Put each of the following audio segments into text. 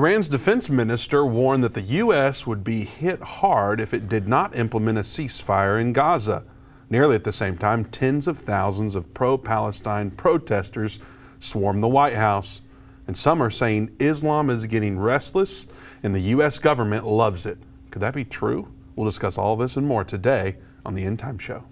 Iran's defense minister warned that the U.S. would be hit hard if it did not implement a ceasefire in Gaza. Nearly at the same time, tens of thousands of pro Palestine protesters swarmed the White House. And some are saying Islam is getting restless and the U.S. government loves it. Could that be true? We'll discuss all this and more today on the End Time Show.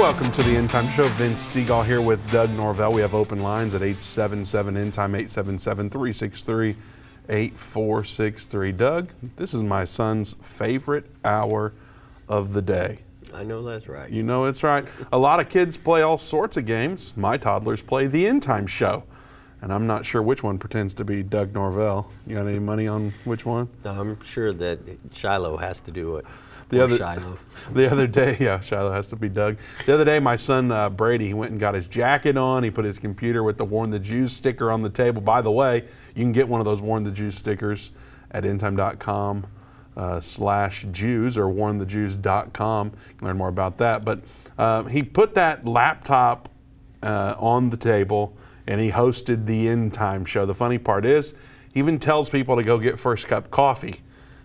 Welcome to the End Time Show. Vince Stegall here with Doug Norvell. We have open lines at 877 End Time, 877 363 8463. Doug, this is my son's favorite hour of the day. I know that's right. You know it's right. A lot of kids play all sorts of games. My toddlers play the End Time Show. And I'm not sure which one pretends to be Doug Norvell. You got any money on which one? I'm sure that Shiloh has to do it. The Or other, Shiloh. the other day, yeah, Shiloh has to be Doug. The other day, my son uh, Brady, he went and got his jacket on. He put his computer with the Warn the Jews sticker on the table. By the way, you can get one of those Warn the Jews stickers at endtime.com uh, slash Jews or warnthejews.com. You can learn more about that. But uh, he put that laptop uh, on the table and he hosted the End Time show. The funny part is, he even tells people to go get First Cup coffee.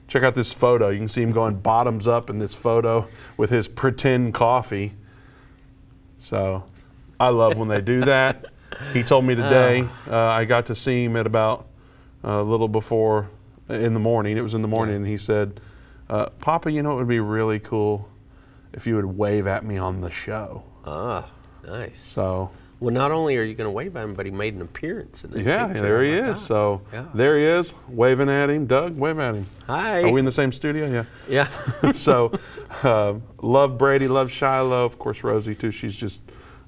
Check out this photo. You can see him going bottoms up in this photo with his pretend coffee. So I love when they do that. He told me today, uh, I got to see him at about a little before in the morning. It was in the morning, and he said, uh, Papa, you know it would be really cool if you would wave at me on the show. Ah, nice. So Well, not only are you going to wave at him, but he made an appearance in the yeah, picture. there he Oh is. God. So Yeah. there he is, waving at him. Doug, wave at him. Hi. Are we in the same studio? Yeah. yeah. so, uh, love Brady, love Shiloh. Of course, Rosie too. She's just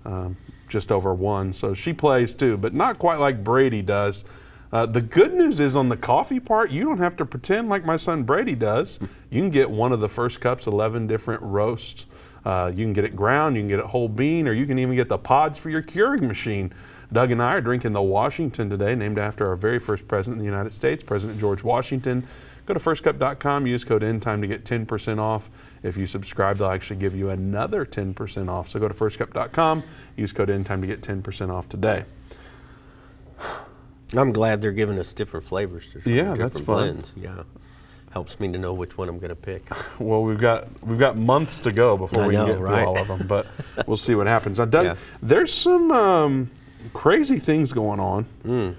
um, just over one, so she plays too, but not quite like Brady does. Uh, the good news is on the coffee part, you don't have to pretend like my son Brady does. You can get one of the first cups, 11 different roasts. Uh, you can get it ground, you can get it whole bean, or you can even get the pods for your Keurig machine. Doug and I are drinking the Washington today, named after our very first president in the United States, President George Washington. Go to firstcup.com, use code ENDTIME to get 10% off. If you subscribe, they'll actually give you another 10% off. So go to firstcup.com, use code ENDTIME to get 10% off today. I'm glad they're giving us different flavors. To try, Yeah, different that's fun. blends. Yeah. Helps me to know which one I'm going to pick. Well, we've got we've got months to go before I we can get right? through all of them, but we'll see what happens. Now, Doug, Yeah. there's some um, crazy things going on. Hmm.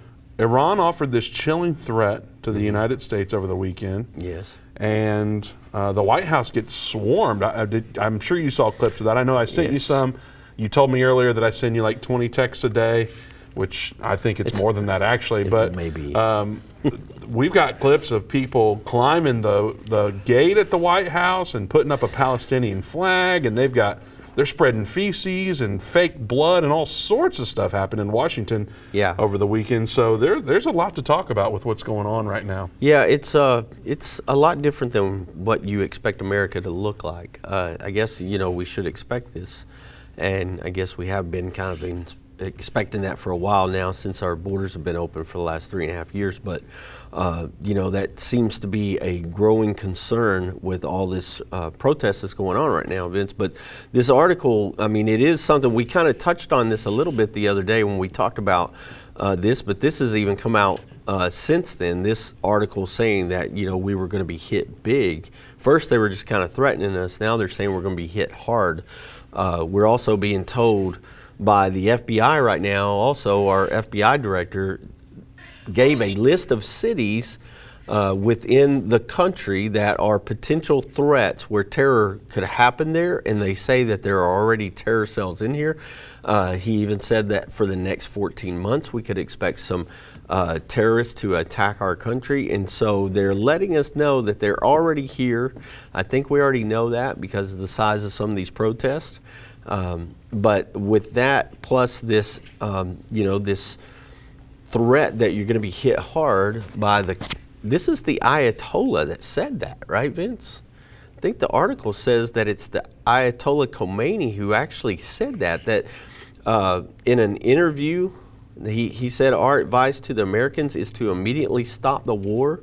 Iran offered this chilling threat to the United States over the weekend. Yes. and uh, the White House gets swarmed. I, I'm sure you saw clips of that. I know I sent you some. You told me earlier that I send you like 20 texts a day, which I think it's, It's- more than that actually. but may be. Um, we've got clips of people climbing the the gate at the White House and putting up a Palestinian flag, and they've got. They're spreading feces and fake blood and all sorts of stuff happened in Washington Yeah. over the weekend. So there, there's a lot to talk about with what's going on right now. Yeah, it's uh, it's a lot different than what you expect America to look like. Uh, I guess you know we should expect this, and I guess we have been kind of been expecting that for a while now since our borders have been open for the last three and a half years. But uh, you know that seems to be a growing concern with all this uh, protest that's going on right now, Vince. But this article, I mean, it is something we kind of touched on this a little bit the other day when we talked about uh, this, but this has even come out uh, since then, this article saying that you know we were going to be hit big. First, they were just kind of threatening us. Now they're saying we're going to be hit hard. Uh, we're also being told by the FBI right now. Also, our FBI director gave a list of cities uh, within the country that are potential threats where terror could happen there, and they say that there are already terror cells in here. Uh, he even said that for the next 14 months we could expect some uh, terrorists to attack our country, and so they're letting us know that they're already here. I think we already know that because of the size of some of these protests. Um, but with that, plus this, um, you know, this threat that you're going to be hit hard by the. This is the Ayatollah that said that, right, Vince? I think the article says that it's the Ayatollah Khomeini who actually said that. That uh, in an interview, He, he said, Our advice to the Americans is to immediately stop the war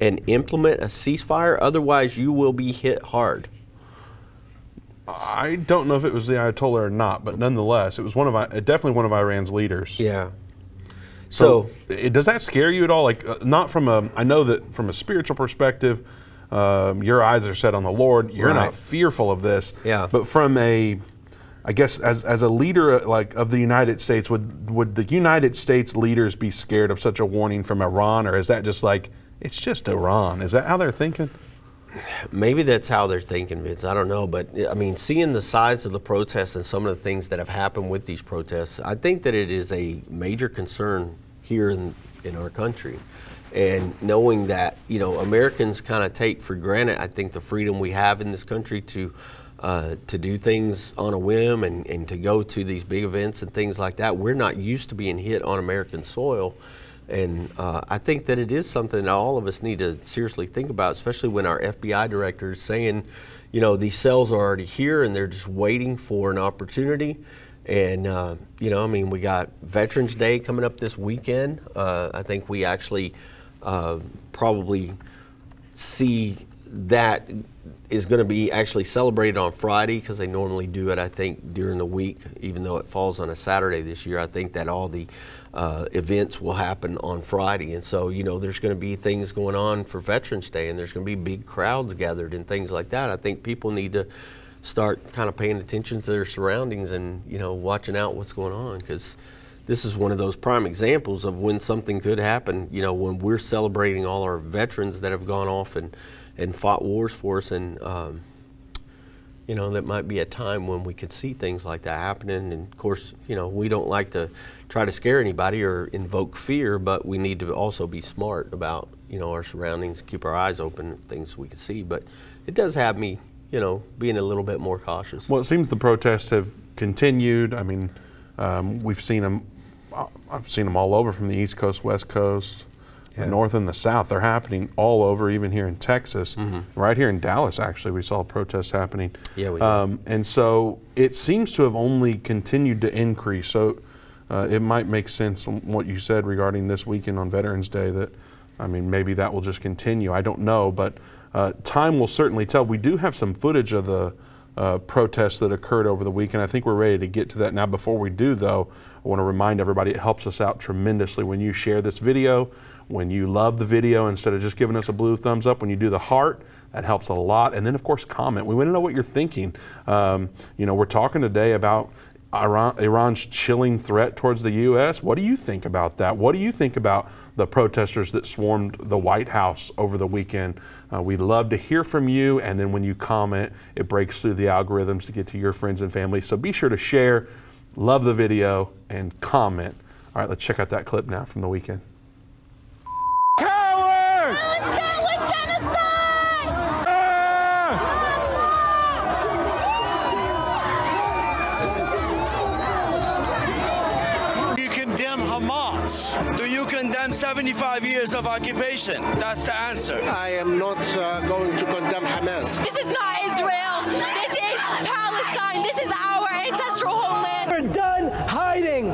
and implement a ceasefire, otherwise, you will be hit hard. I don't know if it was the Ayatollah or not, but nonetheless, it was one of I- definitely one of Iran's leaders. Yeah. So, it, does that scare you at all? Like, uh, not from a, I know that from a spiritual perspective, um, your eyes are set on the Lord. You're Right. not fearful of this. Yeah. But from a, I guess as, as a leader uh, like of the United States, would would the United States leaders be scared of such a warning from Iran, or is that just like it's just Iran? Is that how they're thinking? Maybe that's how they're thinking, Vince. I don't know. But I mean, seeing the size of the protests and some of the things that have happened with these protests, I think that it is a major concern here in, in our country. And knowing that, you know, Americans kind of take for granted, I think, the freedom we have in this country to. Uh, to do things on a whim and, and to go to these big events and things like that. We're not used to being hit on American soil. And uh, I think that it is something that all of us need to seriously think about, especially when our FBI director is saying, you know, these cells are already here and they're just waiting for an opportunity. And, uh, you know, I mean, we got Veterans Day coming up this weekend. Uh, I think we actually uh, probably see that is going to be actually celebrated on Friday because they normally do it, I think, during the week, even though it falls on a Saturday this year. I think that all the uh, events will happen on Friday. And so, you know, there's going to be things going on for Veterans Day and there's going to be big crowds gathered and things like that. I think people need to start kind of paying attention to their surroundings and, you know, watching out what's going on because this is one of those prime examples of when something could happen. You know, when we're celebrating all our veterans that have gone off and, and fought wars for us, and um, you know that might be a time when we could see things like that happening. And of course, you know, we don't like to try to scare anybody or invoke fear, but we need to also be smart about you know our surroundings, keep our eyes open, things we can see. But it does have me, you know, being a little bit more cautious. Well, it seems the protests have continued. I mean, um, we've seen them. I've seen them all over from the East Coast, West Coast, the North and the South. They're happening all over, even here in Texas. Mm-hmm. Right here in Dallas, actually, we saw protests happening. Yeah, we did. Um, and so it seems to have only continued to increase. So uh, it might make sense what you said regarding this weekend on Veterans Day that, I mean, maybe that will just continue. I don't know, but uh, time will certainly tell. We do have some footage of the uh, protests that occurred over the weekend. I think we're ready to get to that now. Before we do, though, I want to remind everybody it helps us out tremendously when you share this video, when you love the video instead of just giving us a blue thumbs up, when you do the heart. That helps a lot. And then, of course, comment. We want to know what you're thinking. Um, you know, we're talking today about Iran, Iran's chilling threat towards the U.S. What do you think about that? What do you think about the protesters that swarmed the White House over the weekend? Uh, we'd love to hear from you. And then when you comment, it breaks through the algorithms to get to your friends and family. So be sure to share, love the video, and comment. All right, let's check out that clip now from the weekend. Cowards! Palestine with genocide! You condemn Hamas. Do you condemn 75 years of occupation? That's the answer. I am not uh, going to condemn Hamas. This is not Israel. This is Palestine. This is our ancestral homeland. We're done hiding.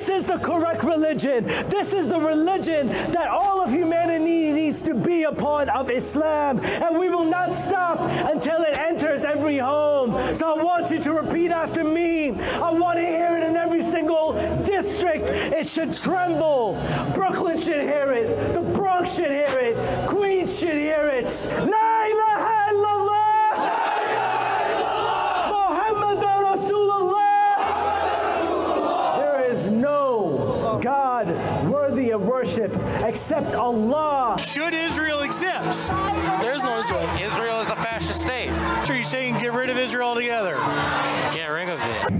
This is the correct religion. This is the religion that all of humanity needs to be a part of Islam. And we will not stop until it enters every home. So I want you to repeat after me. I want to hear it in every single district. It should tremble. Brooklyn should hear it. The Bronx should hear it. Queens should hear it. La ilaha illallah. Muhammadan Rasulullah. There is no God worthy of worship except Allah. Should Israel exist? There is no Israel. Israel is a fascist state. So you're saying get rid of Israel altogether? Get rid of it.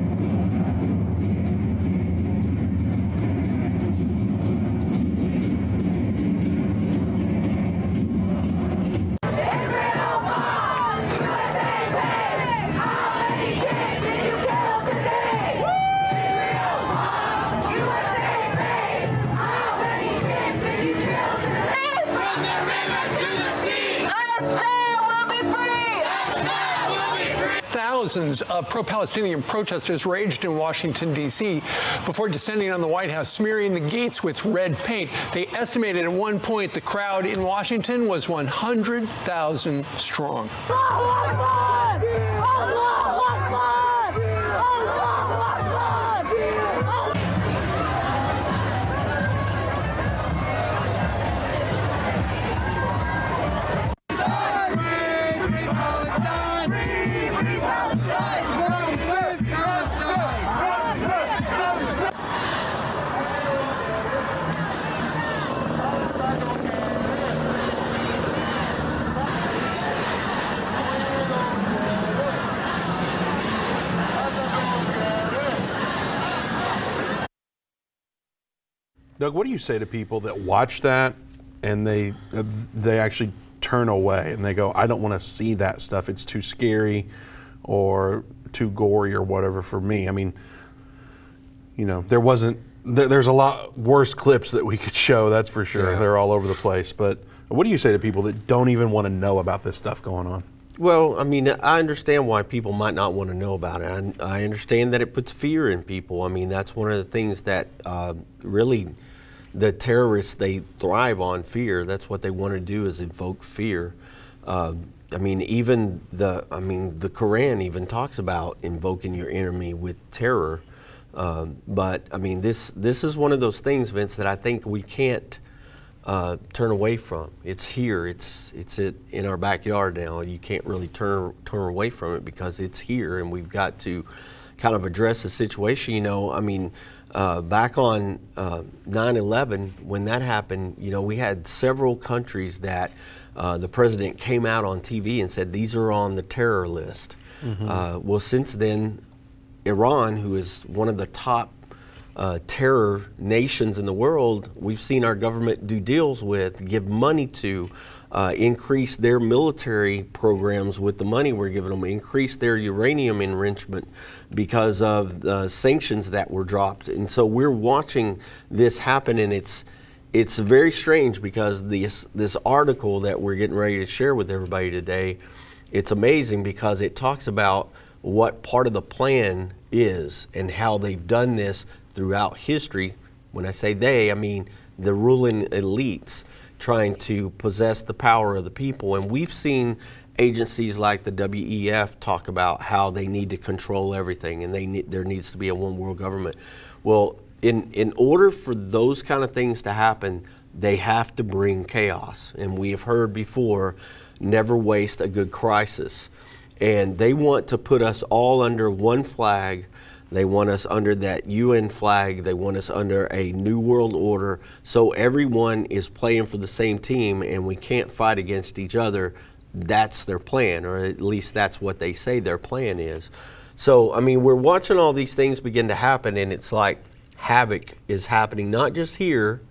Thousands of pro Palestinian protesters raged in Washington, D.C. before descending on the White House, smearing the gates with red paint. They estimated at one point the crowd in Washington was 100,000 strong. Doug, what do you say to people that watch that and they they actually turn away and they go, "I don't want to see that stuff. It's too scary or too gory or whatever for me." I mean, you know, there wasn't there, there's a lot worse clips that we could show, that's for sure. Yeah. They're all over the place, but what do you say to people that don't even want to know about this stuff going on? Well, I mean, I understand why people might not want to know about it. I, I understand that it puts fear in people. I mean, that's one of the things that uh, really the terrorists they thrive on fear. That's what they want to do is invoke fear. Uh, I mean, even the I mean, the Quran even talks about invoking your enemy with terror. Um, but I mean, this this is one of those things, Vince, that I think we can't uh, turn away from. It's here. It's it's it in our backyard now. You can't really turn turn away from it because it's here, and we've got to kind of address the situation. You know, I mean, uh, back on uh, 9/11 when that happened, you know, we had several countries that uh, the president came out on TV and said these are on the terror list. Uh, well, since then, Iran, who is one of the top uh, terror nations in the world, we've seen our government do deals with, give money to, uh, increase their military programs with the money we're giving them, increase their uranium enrichment because of the sanctions that were dropped. And so we're watching this happen, and it's it's very strange because this this article that we're getting ready to share with everybody today, it's amazing because it talks about what part of the plan is and how they've done this throughout history. When I say they, I mean the ruling elites trying to possess the power of the people. And we've seen agencies like the WEF talk about how they need to control everything and they need, there needs to be a one world government. Well, in, in order for those kind of things to happen, they have to bring chaos. And we have heard before never waste a good crisis. And they want to put us all under one flag. They want us under that UN flag. They want us under a new world order. So everyone is playing for the same team and we can't fight against each other. That's their plan, or at least that's what they say their plan is. So, I mean, we're watching all these things begin to happen, and it's like havoc is happening, not just here,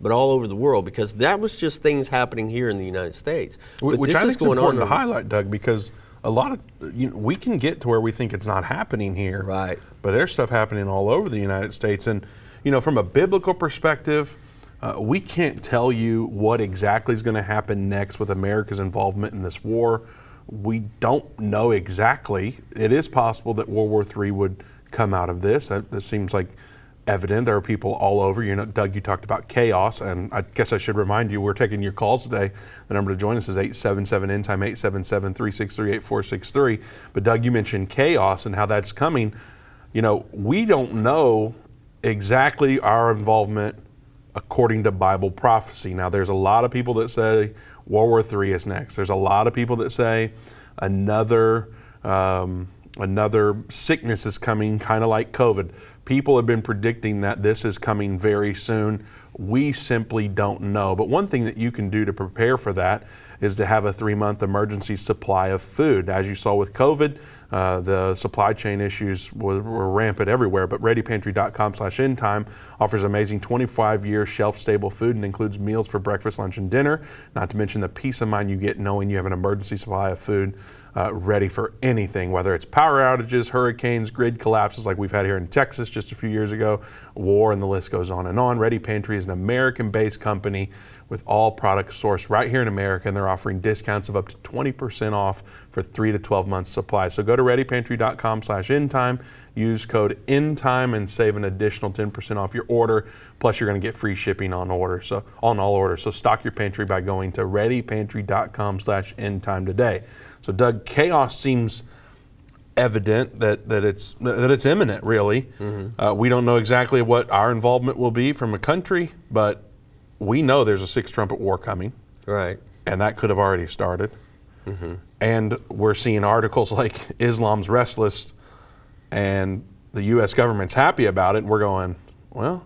but all over the world, because that was just things happening here in the United States. But Which this I is think is going important on to highlight, Doug, because a lot of you know, we can get to where we think it's not happening here, Right. But there's stuff happening all over the United States, and you know, from a biblical perspective, uh, we can't tell you what exactly is going to happen next with America's involvement in this war. We don't know exactly. It is possible that World War III would come out of this. That, that seems like evident. There are people all over. You know, Doug, you talked about chaos, and I guess I should remind you we're taking your calls today. The number to join us is 877 end time 877 363 8463. But Doug, you mentioned chaos and how that's coming. You know, we don't know exactly our involvement according to Bible prophecy. Now, there's a lot of people that say World War III is next. There's a lot of people that say another um, another sickness is coming, kind of like COVID. People have been predicting that this is coming very soon. We simply don't know. But one thing that you can do to prepare for that is to have a three month emergency supply of food. As you saw with COVID, uh, the supply chain issues were, were rampant everywhere, but readypantry.com slash endtime offers amazing 25 year shelf stable food and includes meals for breakfast, lunch, and dinner, not to mention the peace of mind you get knowing you have an emergency supply of food uh, ready for anything, whether it's power outages, hurricanes, grid collapses like we've had here in Texas just a few years ago, war, and the list goes on and on. Ready Pantry is an American based company with all products sourced right here in America, and they're offering discounts of up to 20% off for 3 to 12 months supply. So go to readypantry.com slash endtime, use code endtime, and save an additional 10% off your order. Plus, you're going to get free shipping on order, so on all orders. So stock your pantry by going to readypantry.com slash endtime today. So, Doug, chaos seems evident that, that it's that it's imminent. Really, uh, we don't know exactly what our involvement will be from a country, but we know there's a six trumpet war coming, Right. and that could have already started. And we're seeing articles like Islam's restless, and the U.S. government's happy about it. And we're going, well,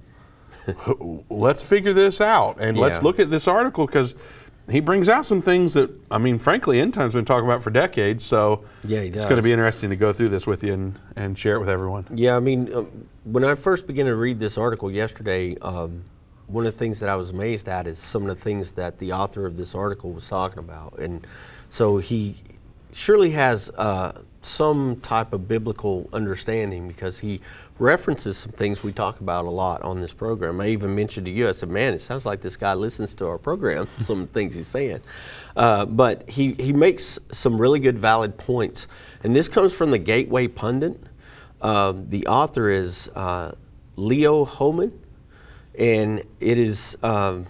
let's figure this out and let's look at this article because he brings out some things that I mean, frankly, End Time's been talking about for decades. So Yeah, it's going to be interesting to go through this with you and, and share it with everyone. Yeah, I mean, um, when I first began to read this article yesterday, um, one of the things that I was amazed at is some of the things that the author of this article was talking about. And so he surely has uh, some type of biblical understanding because he references some things we talk about a lot on this program. I even mentioned to you, I said, man, it sounds like this guy listens to our program, some things he's saying. Uh, but he, he makes some really good, valid points. And this comes from the Gateway Pundit. Um, the author is uh, Leo Hohmann, and it is um,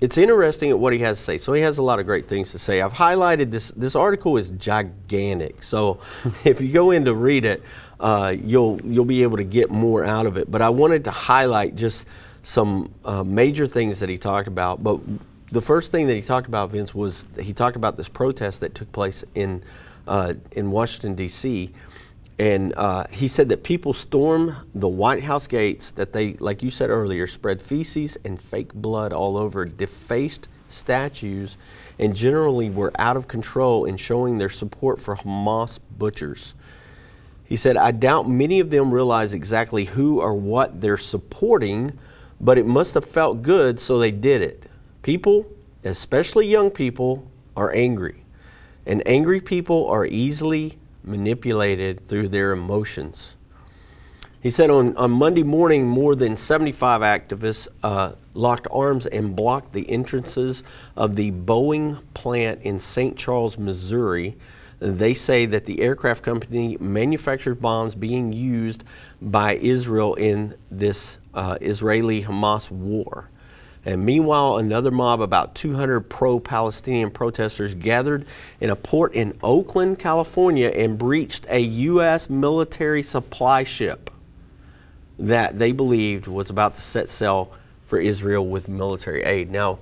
it's interesting at what he has to say. So he has a lot of great things to say. I've highlighted this. This article is gigantic. So if you go in to read it, uh, you'll you'll be able to get more out of it. But I wanted to highlight just some uh, major things that he talked about. But the first thing that he talked about, Vince, was he talked about this protest that took place in uh, in Washington D.C. And uh, he said that people stormed the White House gates, that they, like you said earlier, spread feces and fake blood all over, defaced statues, and generally were out of control in showing their support for Hamas butchers. He said, I doubt many of them realize exactly who or what they're supporting, but it must have felt good, so they did it. People, especially young people, are angry. And angry people are easily manipulated through their emotions. He said on, on Monday morning, more than 75 activists uh, locked arms and blocked the entrances of the Boeing plant in St. Charles, Missouri. They say that the aircraft company manufactures bombs being used by Israel in this uh, Israeli Hamas war. And meanwhile, another mob, about 200 pro Palestinian protesters, gathered in a port in Oakland, California, and breached a U.S. military supply ship that they believed was about to set sail for Israel with military aid. Now,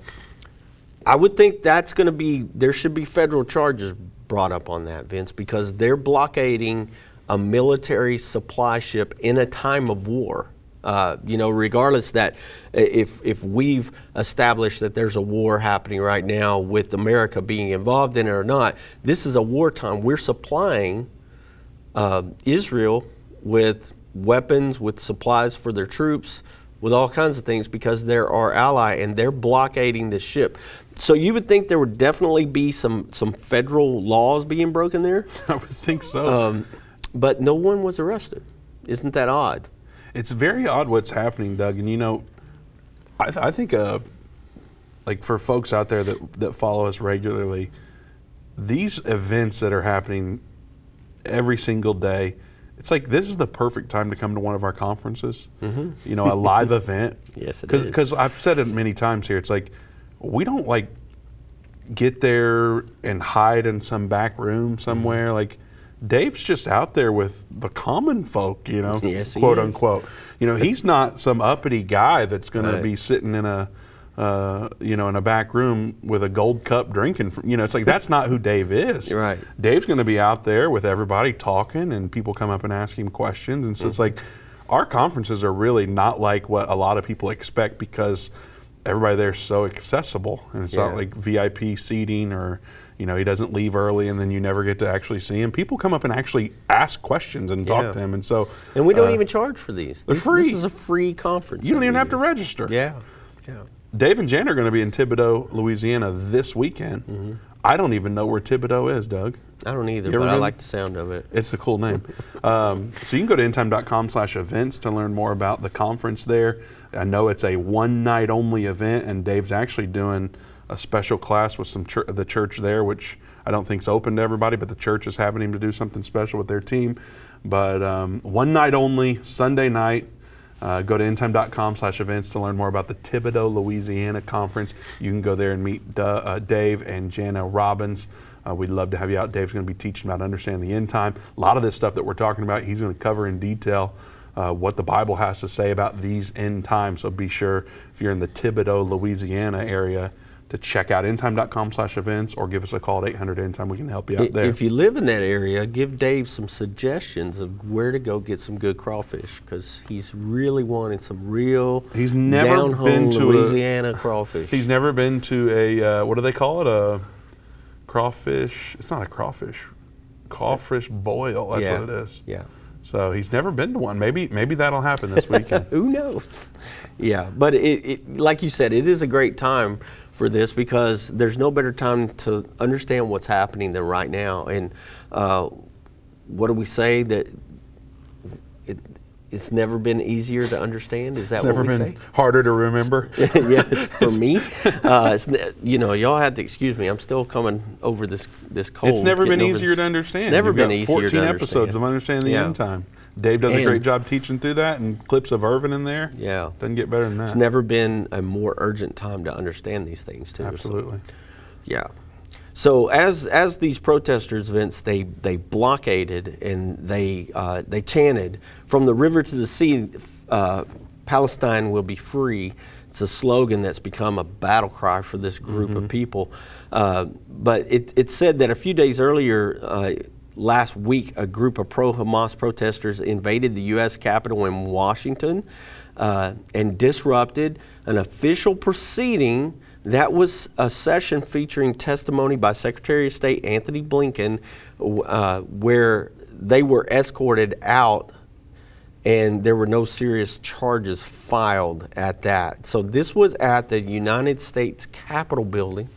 I would think that's going to be, there should be federal charges brought up on that, Vince, because they're blockading a military supply ship in a time of war. Uh, you know, regardless that if if we've established that there's a war happening right now with America being involved in it or not, this is a wartime. We're supplying uh, Israel with weapons, with supplies for their troops, with all kinds of things because they're our ally and they're blockading the ship. So you would think there would definitely be some some federal laws being broken there, I would think so. um, but no one was arrested. Isn't that odd? It's very odd what's happening, Doug. And you know, I, th- I think, uh, like for folks out there that that follow us regularly, these events that are happening every single day, it's like this is the perfect time to come to one of our conferences. Mm-hmm. You know, a live event. Yes, it is. Because I've said it many times here. It's like we don't like get there and hide in some back room somewhere. Mm-hmm. Like Dave's just out there with the common folk, you know, Yes, he quote is. unquote. You know, he's not some uppity guy that's going Right. to be sitting in a, uh, you know, in a back room with a gold cup drinking. From, you know, it's like that's not who Dave is. Right. Dave's going to be out there with everybody talking, and people come up and ask him questions, and so it's like our conferences are really not like what a lot of people expect because everybody there's so accessible, and it's not like VIP seating or. You know, he doesn't leave early, and then you never get to actually see him. People come up and actually ask questions and Yeah. talk to him, and so And we don't uh, even charge for these. they're This- free. This is a free conference. You don't even we have to register. Yeah, yeah. Dave and jan are going to be in Thibodaux, Louisiana this weekend. Mm-hmm. I don't even know where Thibodaux is, Doug. I don't either, You ever but I like the sound of it. It's a cool name. um, so you can go to endtime.com slash events to learn more about the conference there. I know it's a one night only event, and Dave's actually doing a special class with some chur- the church there, which I don't think is open to everybody, but the church is having him to do something special with their team. But um, one night only, Sunday night. Uh, go to endtime.com slash events to learn more about the Thibodaux, Louisiana conference. You can go there and meet Du- uh, Dave and Jana Robbins. Uh, we'd love to have you out. Dave's going to be teaching about understanding the end time. A lot of this stuff that we're talking about, he's going to cover in detail uh, what the Bible has to say about these end times. So be sure if you're in the Thibodaux, Louisiana area to check out endtime.com slash events or give us a call at 800 endtime. We can help you out there. If you live in that area, give Dave some suggestions of where to go get some good crawfish because he's really wanting some real He's never been to a- Louisiana crawfish. He's never been to a uh, what do they call it? A crawfish. It's not a crawfish. Crawfish boil. That's Yeah. what it is. Yeah. So he's never been to one. Maybe maybe that'll happen this weekend. Who knows? Yeah, but it, it, like you said, it is a great time for this because there's no better time to understand what's happening than right now. And uh, what do we say that it, it's never been easier to understand? Is that it's what never we been say? harder to remember. yes, for me, uh, you know, y'all have to excuse me. I'm still coming over this this cold. It's never been easier this- to understand. It's never You've been easier 14 to episodes of understanding the Yeah. end time. Dave does a great job teaching through that, and clips of Irvin in there. Yeah. doesn't get better than that. It's never been a more urgent time to understand these things too. so- Absolutely. Yeah. So as as these protesters, Vince, they they blockaded and they uh, they chanted from the river to the sea, uh, Palestine will be free. It's a slogan that's become a battle cry for this group of people. Uh, but it, it said that a few days earlier. Last week, a group of pro Hamas protesters invaded the U.S. Capitol in Washington uh, and disrupted an official proceeding that was a session featuring testimony by Secretary of State Anthony Blinken, uh, where they were escorted out and there were no serious charges filed at that. So this was at the United States Capitol building,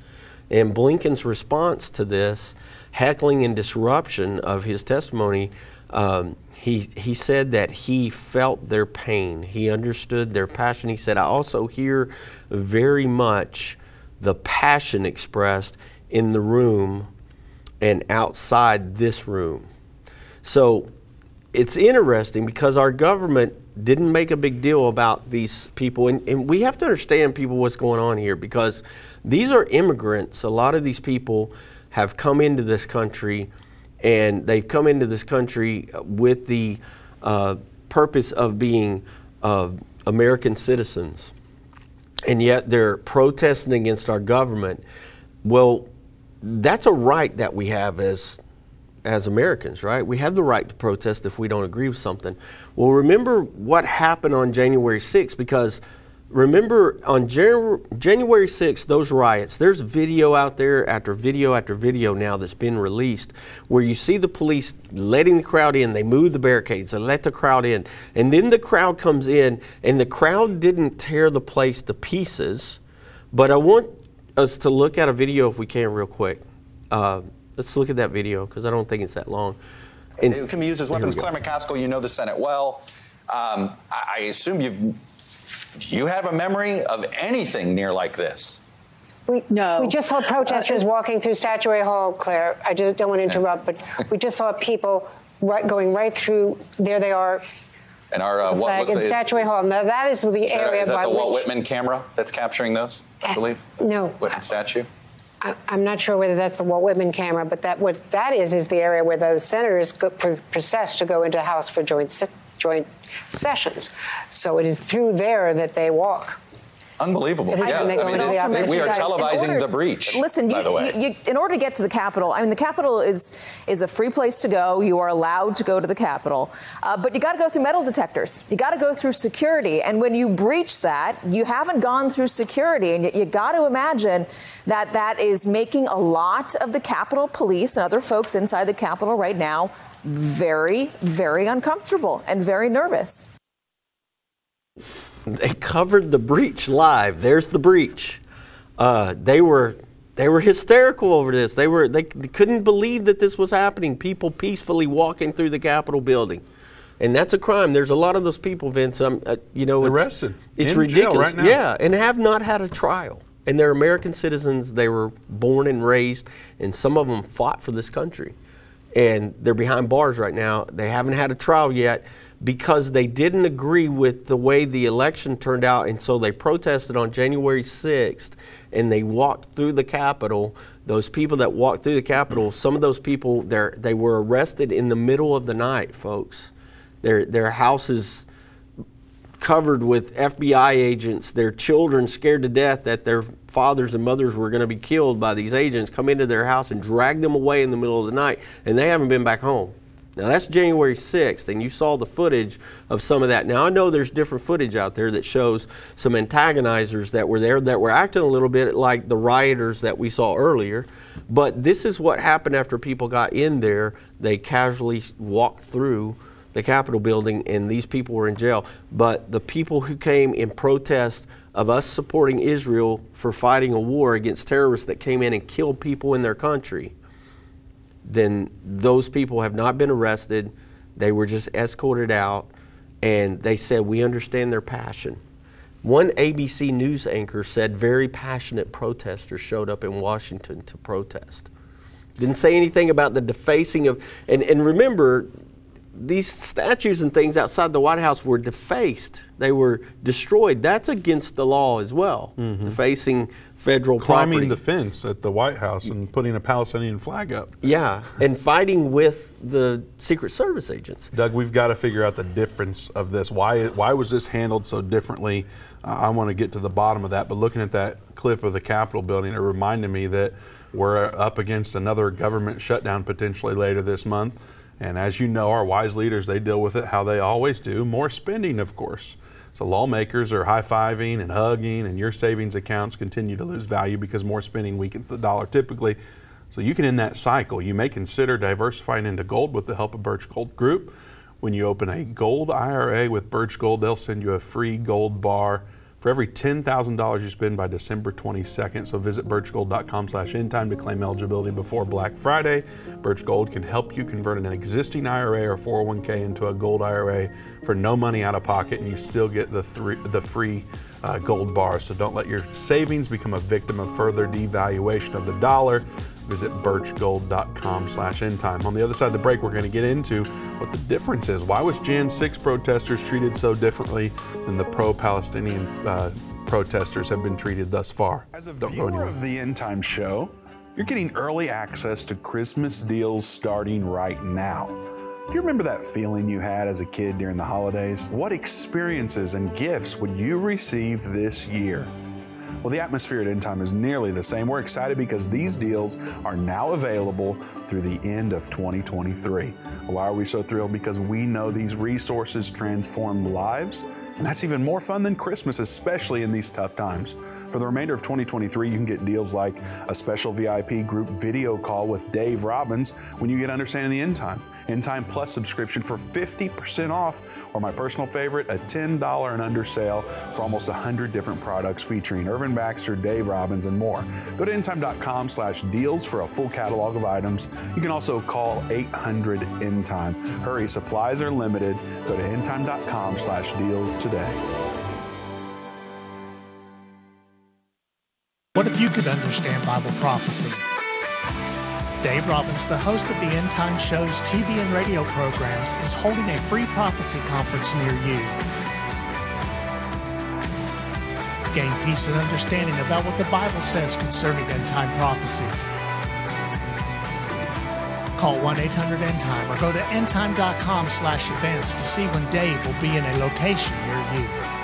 and Blinken's response to this heckling and disruption of his testimony. Um, he, he said that he felt their pain. He understood their passion. He said, I also hear very much the passion expressed in the room and outside this room. So it's interesting because our government didn't make a big deal about these people. And, and we have to understand, people, what's going on here because these are immigrants. A lot of these people have come into this country and they've come into this country with the uh, purpose of being uh, American citizens. And yet they're protesting against our government. Well, that's a right that we have as as Americans, right? We have the right to protest if we don't agree with something. Well, remember what happened on January 6th because remember on Jan- January 6th, those riots, there's video out there after video after video now that's been released where you see the police letting the crowd in. They move the barricades, they let the crowd in. And then the crowd comes in, and the crowd didn't tear the place to pieces. But I want us to look at a video if we can, real quick. Uh, let's look at that video because I don't think it's that long. And It can be used as here we weapons. Claire McCaskill, you know the Senate well. Um, I, I assume you've you have a memory of anything near like this. We, no. We just saw protesters uh, uh, walking through Statuary Hall, Claire. I just don't want to interrupt, but we just saw people right, going right through. There they are. And our uh, what flag in Statuary Hall. Now that is the area is that by the Walt which. Whitman camera that's capturing those? I uh, believe. No. Whitman statue. I, I'm not sure whether that's the Walt Whitman camera, but that what that is is the area where the senators go, pr- process to go into the House for joint se- joint sessions. So it is through there that they walk. Unbelievable. Yeah, time they go I mean, the it's- office. we are Guys, televising order- the breach. Listen, by you, the way. you- you- in order to get to the Capitol, I mean, the Capitol is is a free place to go. You are allowed to go to the Capitol, uh, but you got to go through metal detectors. You got to go through security, and when you breach that, you haven't gone through security, and you, you got to imagine that that is making a lot of the Capitol Police and other folks inside the Capitol right now very, very uncomfortable and very nervous. They covered the breach live. There's the breach. Uh, they were they were hysterical over this. They were they, they couldn't believe that this was happening. People peacefully walking through the Capitol building, and that's a crime. There's a lot of those people, Vince. Um, uh, you know, it's, Arrested. It's In jail ridiculous. right now. Yeah, and have not had a trial. And they're American citizens. They were born and raised, and some of them fought for this country. And they're behind bars right now. They haven't had a trial yet because they didn't agree with the way the election turned out. And so they protested on January 6th and they walked through the Capitol. Those people that walked through the Capitol, some of those people, they were arrested in the middle of the night, folks. Their, their houses covered with FBI agents, their children scared to death that their fathers and mothers were going to be killed by these agents, come into their house and drag them away in the middle of the night, and they haven't been back home. Now that's January 6th, and you saw the footage of some of that. Now I know there's different footage out there that shows some antagonizers that were there that were acting a little bit like the rioters that we saw earlier. But this is what happened after people got in there. They casually walked through the Capitol building, and these people were in jail. But the people who came in protest of us supporting Israel for fighting a war against terrorists that came in and killed people in their country, then those people have not been arrested. They were just escorted out, and they said, We understand their passion. One ABC news anchor said very passionate protesters showed up in Washington to protest. Didn't say anything about the defacing of, and, and remember, these statues and things outside the White House were defaced. They were destroyed. That's against the law as well, mm-hmm. defacing federal Climbing property. the fence at the White House and putting a Palestinian flag up. Yeah, and fighting with the Secret Service agents. Doug, we've got to figure out the difference of this. Why, why was this handled so differently? Uh, I want to get to the bottom of that, but looking at that clip of the Capitol building, it reminded me that we're up against another government shutdown potentially later this month. And as you know, our wise leaders, they deal with it how they always do more spending, of course. So lawmakers are high fiving and hugging, and your savings accounts continue to lose value because more spending weakens the dollar typically. So you can end that cycle. You may consider diversifying into gold with the help of Birch Gold Group. When you open a gold IRA with Birch Gold, they'll send you a free gold bar for every $10,000 you spend by December 22nd. So visit birchgold.com slash endtime to claim eligibility before Black Friday. Birch Gold can help you convert an existing IRA or 401k into a gold IRA for no money out of pocket, and you still get the, three, the free uh, gold bar. So don't let your savings become a victim of further devaluation of the dollar visit birchgold.com slash endtime. On the other side of the break, we're going to get into what the difference is. Why was Jan 6 protesters treated so differently than the pro-Palestinian uh, protesters have been treated thus far? As a Don't viewer of the End Time show, you're getting early access to Christmas deals starting right now. Do you remember that feeling you had as a kid during the holidays? What experiences and gifts would you receive this year? Well, the atmosphere at End Time is nearly the same. We're excited because these deals are now available through the end of 2023. Why are we so thrilled? Because we know these resources transform lives and that's even more fun than Christmas, especially in these tough times. For the remainder of 2023, you can get deals like a special VIP group video call with Dave Robbins when you get Understanding the End Time, End Time Plus subscription for 50% off, or my personal favorite, a $10 and under sale for almost 100 different products featuring Irvin Baxter, Dave Robbins, and more. Go to endtime.com slash deals for a full catalog of items. You can also call 800 End Time. Hurry, supplies are limited. Go to endtime.com slash deals today. What if you could understand Bible prophecy? Dave Robbins, the host of the End Time Show's TV and radio programs, is holding a free prophecy conference near you. Gain peace and understanding about what the Bible says concerning end time prophecy. Call 1-800-END-TIME or go to endtime.com slash events to see when Dave will be in a location near you.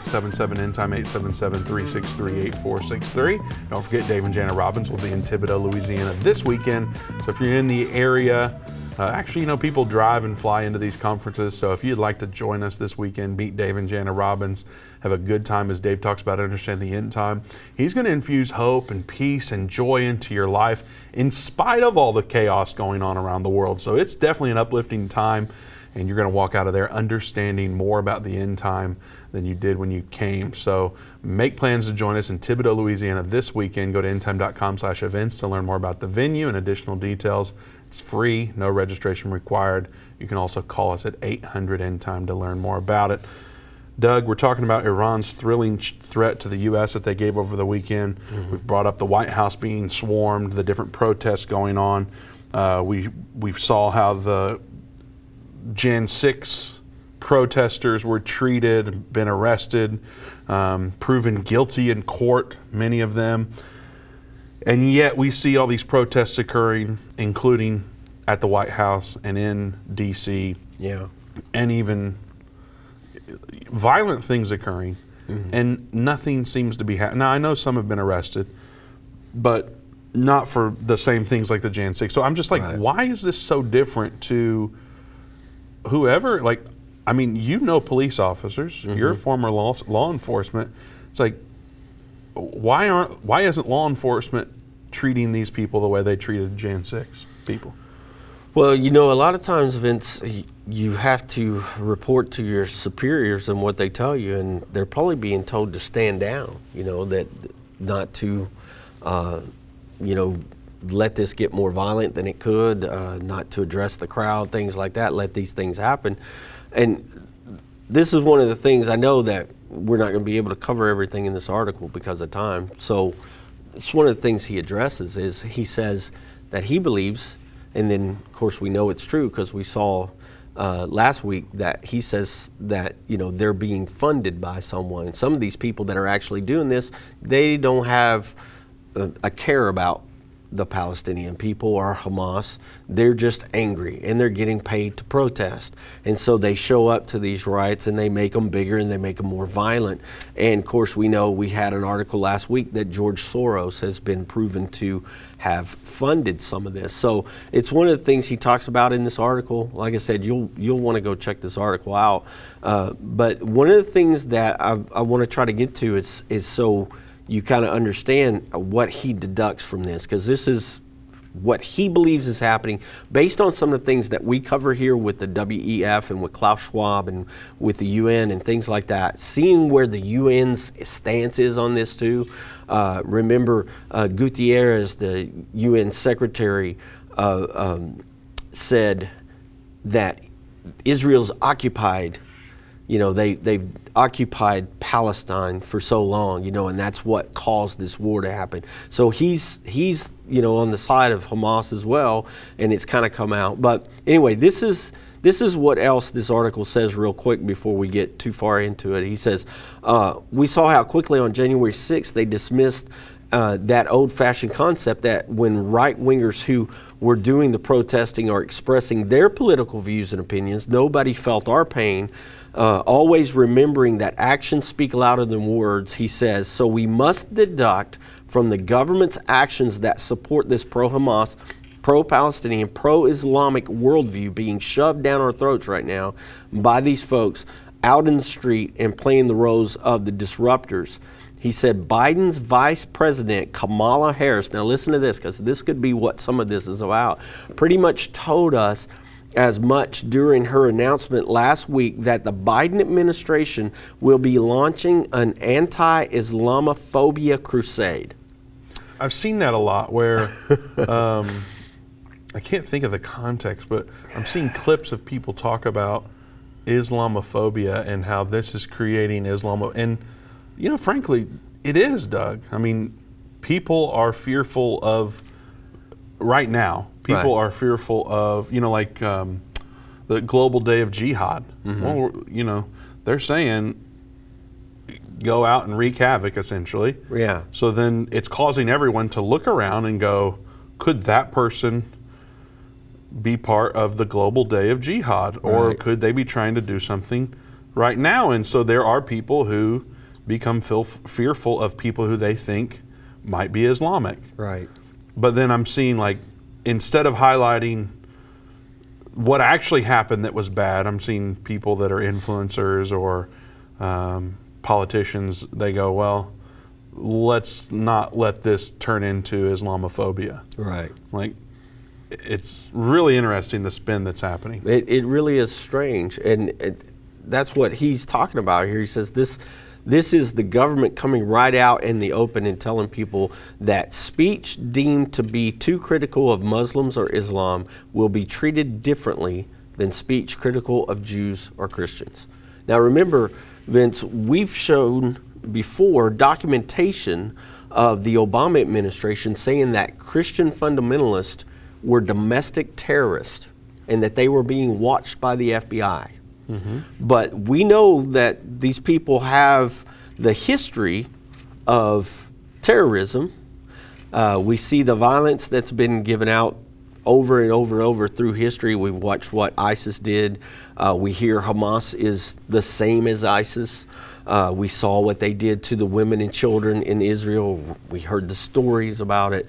877 end time 877 363 8463. Don't forget, Dave and Jana Robbins will be in Thibodaux, Louisiana this weekend. So if you're in the area, uh, actually, you know, people drive and fly into these conferences. So if you'd like to join us this weekend, meet Dave and Jana Robbins, have a good time as Dave talks about understanding the end time. He's going to infuse hope and peace and joy into your life in spite of all the chaos going on around the world. So it's definitely an uplifting time. and you're going to walk out of there understanding more about the end time than you did when you came. So make plans to join us in Thibodaux, Louisiana this weekend. Go to endtime.com slash events to learn more about the venue and additional details. It's free, no registration required. You can also call us at 800 End Time to learn more about it. Doug, we're talking about Iran's thrilling threat to the U.S. that they gave over the weekend. Mm-hmm. We've brought up the White House being swarmed, the different protests going on. Uh, we we saw how the Jan 6 protesters were treated, been arrested, um, proven guilty in court, many of them. And yet we see all these protests occurring, including at the White House and in D.C. Yeah. And even violent things occurring, mm-hmm. and nothing seems to be happening. Now, I know some have been arrested, but not for the same things like the Jan 6. So I'm just like, right. why is this so different to whoever? Like, I mean, you know police officers, mm-hmm. you're a former law, law enforcement. It's like, why aren't why isn't law enforcement treating these people the way they treated Jan 6 people? Well, you know, a lot of times, Vince, you have to report to your superiors and what they tell you, and they're probably being told to stand down. You know that not to, uh, you know, let this get more violent than it could, uh, not to address the crowd, things like that. Let these things happen, and this is one of the things I know that we're not going to be able to cover everything in this article because of time. So, it's one of the things he addresses is he says that he believes and then, of course, we know it's true because we saw uh, last week that he says that you know they're being funded by someone. Some of these people that are actually doing this, they don't have a, a care about the Palestinian people or Hamas. They're just angry and they're getting paid to protest. And so they show up to these riots and they make them bigger and they make them more violent. And of course, we know we had an article last week that George Soros has been proven to have funded some of this. So it's one of the things he talks about in this article. Like I said, you'll you'll want to go check this article out. Uh, but one of the things that I, I want to try to get to is is so you kind of understand what he deducts from this because this is what he believes is happening based on some of the things that we cover here with the WEF and with Klaus Schwab and with the UN and things like that. Seeing where the UN's stance is on this too. Uh, remember, uh, Guterres, the UN secretary, uh, um, said that Israel's occupied you know, they, they've occupied Palestine for so long, you know, and that's what caused this war to happen. So he's, he's you know, on the side of Hamas as well, and it's kind of come out. But anyway, this is, this is what else this article says, real quick, before we get too far into it. He says, uh, We saw how quickly on January 6th they dismissed uh, that old fashioned concept that when right wingers who were doing the protesting are expressing their political views and opinions, nobody felt our pain uh, always remembering that actions speak louder than words, he says, so we must deduct from the government's actions that support this pro Hamas, pro Palestinian, pro Islamic worldview being shoved down our throats right now by these folks out in the street and playing the roles of the disruptors. He said Biden's vice president, Kamala Harris, now listen to this because this could be what some of this is about, pretty much told us as much during her announcement last week that the Biden administration will be launching an anti Islamophobia crusade. I've seen that a lot where um, I can't think of the context, but I'm seeing clips of people talk about Islamophobia and how this is creating Islam. And, you know, frankly, it is, Doug. I mean, people are fearful of, right now, people right. are fearful of, you know, like um, the global day of jihad. Mm-hmm. Well, you know, they're saying go out and wreak havoc essentially. Yeah. So then it's causing everyone to look around and go, could that person be part of the global day of jihad or right. could they be trying to do something right now? And so there are people who become fearful of people who they think might be Islamic. Right. But then I'm seeing like instead of highlighting what actually happened that was bad, I'm seeing people that are influencers or um, politicians. They go, well, let's not let this turn into Islamophobia. Right. Like, it's really interesting the spin that's happening. It, it really is strange, and it, that's what he's talking about here. He says this. This is the government coming right out in the open and telling people that speech deemed to be too critical of Muslims or Islam will be treated differently than speech critical of Jews or Christians. Now, remember, Vince, we've shown before documentation of the Obama administration saying that Christian fundamentalists were domestic terrorists and that they were being watched by the FBI. Mm-hmm. But we know that these people have the history of terrorism. Uh, we see the violence that's been given out over and over and over through history. We've watched what ISIS did. Uh, we hear Hamas is the same as ISIS. Uh, we saw what they did to the women and children in Israel. We heard the stories about it.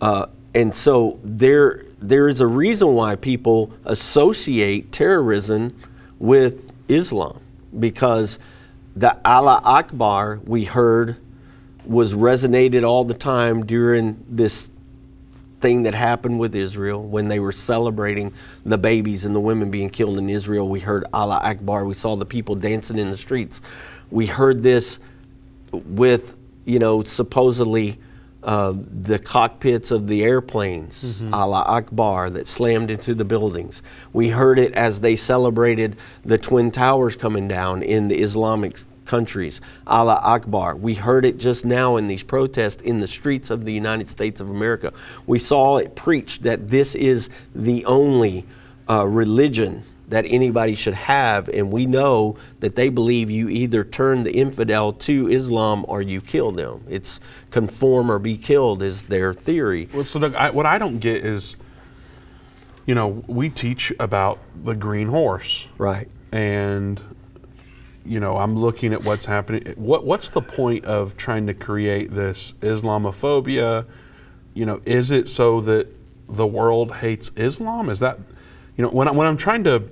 Uh, and so there, there is a reason why people associate terrorism with Islam because the Allah Akbar we heard was resonated all the time during this thing that happened with Israel when they were celebrating the babies and the women being killed in Israel. We heard Allah Akbar. We saw the people dancing in the streets. We heard this with, you know, supposedly uh, the cockpits of the airplanes, mm-hmm. Allah Akbar, that slammed into the buildings. We heard it as they celebrated the Twin Towers coming down in the Islamic countries. Allah Akbar. We heard it just now in these protests in the streets of the United States of America. We saw it preached that this is the only uh, religion that anybody should have, and we know that they believe you either turn the infidel to Islam or you kill them. It's conform or be killed is their theory. Well, so Doug, I, what I don't get is, you know, we teach about the green horse, right? And you know, I'm looking at what's happening. What what's the point of trying to create this Islamophobia? You know, is it so that the world hates Islam? Is that, you know, when I, when I'm trying to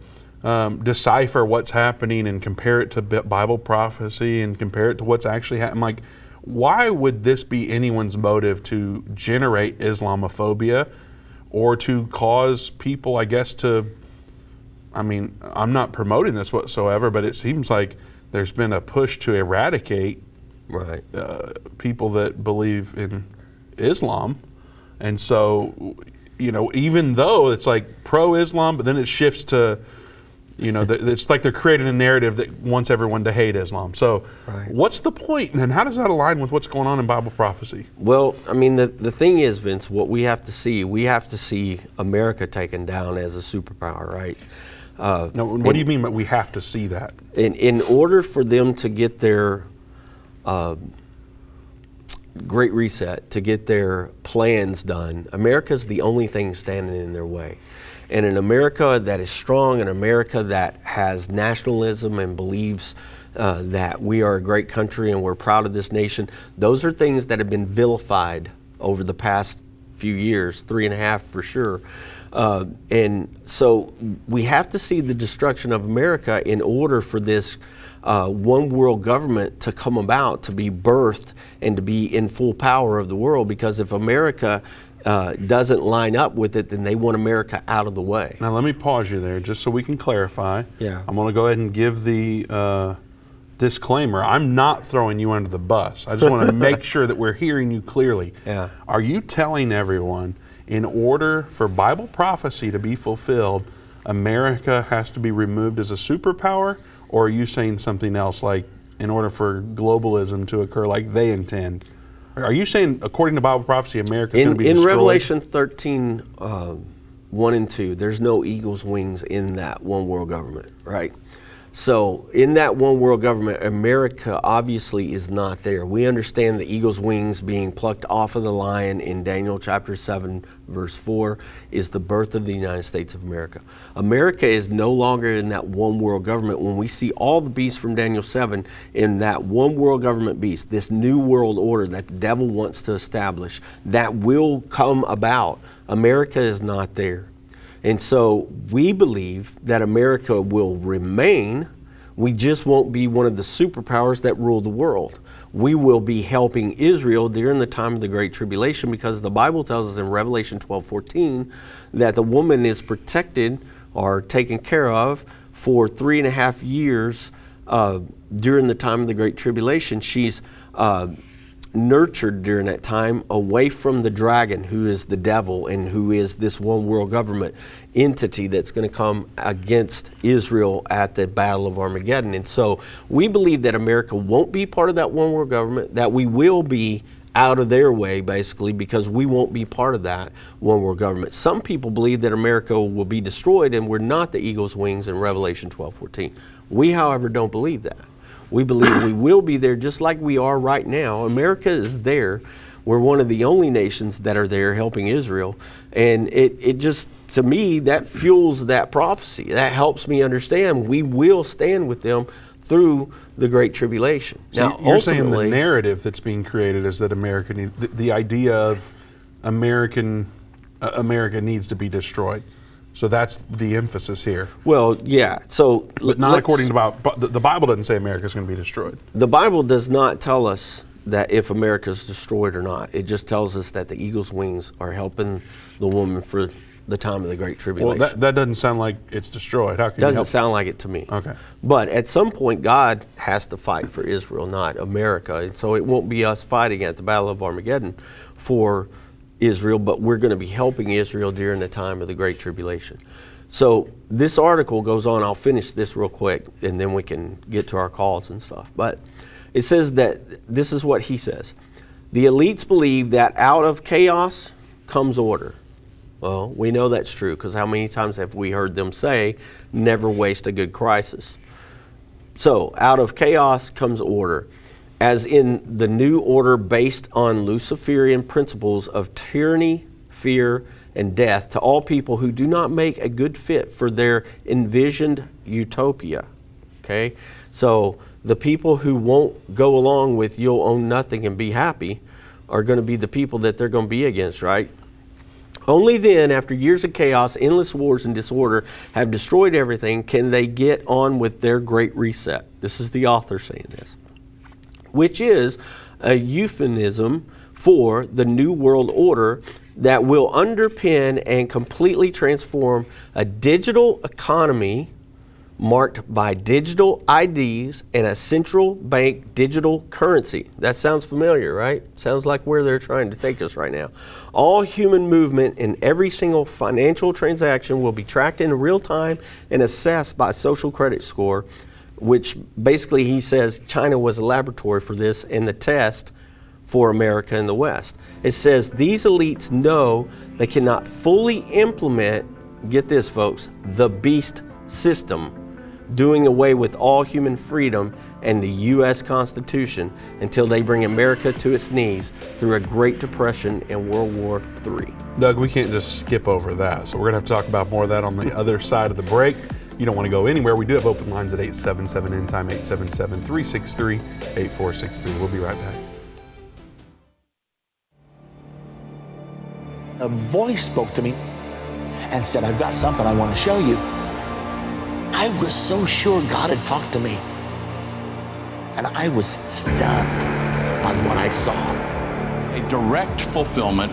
um, decipher what's happening and compare it to Bible prophecy and compare it to what's actually happening, like, why would this be anyone's motive to generate Islamophobia or to cause people, I guess, to I mean, I'm not promoting this whatsoever, but it seems like there's been a push to eradicate right. uh, people that believe in Islam. And so, you know, even though it's like pro Islam, but then it shifts to, you know, the, it's like they're creating a narrative that wants everyone to hate Islam. So, right. what's the point, and how does that align with what's going on in Bible prophecy? Well, I mean, the, the thing is, Vince, what we have to see, we have to see America taken down as a superpower, right? Uh, now, what do you mean? But we have to see that. In in order for them to get their uh, great reset, to get their plans done, America's the only thing standing in their way. And an America that is strong, an America that has nationalism and believes uh, that we are a great country and we're proud of this nation, those are things that have been vilified over the past few years, three and a half for sure. Uh, and so we have to see the destruction of America in order for this uh, one world government to come about, to be birthed, and to be in full power of the world. Because if America uh, doesn't line up with it, then they want America out of the way. Now, let me pause you there just so we can clarify. Yeah. I'm going to go ahead and give the uh, disclaimer. I'm not throwing you under the bus. I just want to make sure that we're hearing you clearly. Yeah. Are you telling everyone in order for Bible prophecy to be fulfilled, America has to be removed as a superpower? Or are you saying something else like in order for globalism to occur like they intend? Are you saying, according to Bible prophecy, America is going to be In destroyed? Revelation 13, uh, 1 and 2, there's no eagle's wings in that one world government, right? So, in that one world government, America obviously is not there. We understand the eagle's wings being plucked off of the lion in Daniel chapter 7, verse 4, is the birth of the United States of America. America is no longer in that one world government. When we see all the beasts from Daniel 7 in that one world government beast, this new world order that the devil wants to establish, that will come about, America is not there. And so we believe that America will remain. We just won't be one of the superpowers that rule the world. we will be helping Israel during the time of the Great Tribulation because the Bible tells us in Revelation 12 14 that the woman is protected or taken care of for three and a half years uh, during the time of the Great Tribulation. She's uh, nurtured during that time away from the dragon, who is the devil and who is this one world government entity that's going to come against Israel at the Battle of Armageddon. And so we believe that America won't be part of that one world government, that we will be out of their way basically because we won't be part of that one world government. Some people believe that America will be destroyed and we're not the eagle's wings in Revelation 12 14. We, however, don't believe that. We believe we will be there just like we are right now. America is there. We're one of the only nations that are there helping Israel. And it, it just, to me, that fuels that prophecy. That helps me understand we will stand with them through the Great Tribulation. So now, you're saying the narrative that's being created is that America, need, the, the idea of American, uh, America needs to be destroyed. So that's the emphasis here. Well, yeah. So, but not according to Bible. The, Bible doesn't say America is going to be destroyed. The Bible does not tell us that if America is destroyed or not. It just tells us that the eagle's wings are helping the woman for the time of the Great Well, Tribulation. that, that doesn't sound like it's destroyed. How can doesn't sound like it to me. Okay. But at some point, God has to fight for Israel, not America. And so it won't be us fighting at the Battle of Armageddon for Israel, but we're going to be helping Israel during the time of the Great Tribulation. So this article goes on. I'll finish this real quick, and then we can get to our calls and stuff. But it says that this is what he says The elites believe that out of chaos comes order. Well, we know that's true because how many times have we heard them say, never waste a good crisis? So, out of chaos comes order, as in the new order based on Luciferian principles of tyranny, fear, and death to all people who do not make a good fit for their envisioned utopia. Okay? So, the people who won't go along with you'll own nothing and be happy are going to be the people that they're going to be against, right? Only then, after years of chaos, endless wars, and disorder have destroyed everything, can they get on with their great reset. This is the author saying this, which is a euphemism for the New World Order that will underpin and completely transform a digital economy marked by digital IDs and a central bank digital currency. That sounds familiar, right? Sounds like where they're trying to take us right now. All human movement and every single financial transaction will be tracked in real time and assessed by social credit score, which basically he says China was a laboratory for this and the test for America and the West. It says these elites know they cannot fully implement, get this folks, the beast system doing away with all human freedom and the U.S. Constitution until they bring America to its knees through a Great Depression and World War III. Doug, we can't just skip over that. So we're going to have to talk about more of that on the other side of the break. You don't want to go anywhere. We do have open lines at 877 end time 877 363 8463. We'll be right back. A voice spoke to me and said, I've got something I want to show you. I was so sure God had talked to me. And I was stunned by what I saw. a direct fulfillment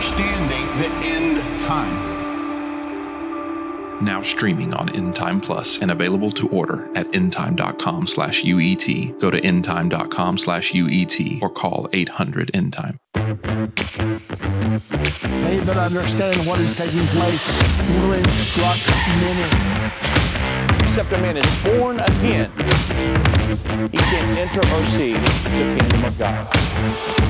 Understanding the end time. Now streaming on Endtime Plus and available to order at endtime.com slash UET. Go to endtime.com slash UET or call 800 Endtime. They that understand what is taking place will instruct many. Except a man is born again, he can enter or see the kingdom of God.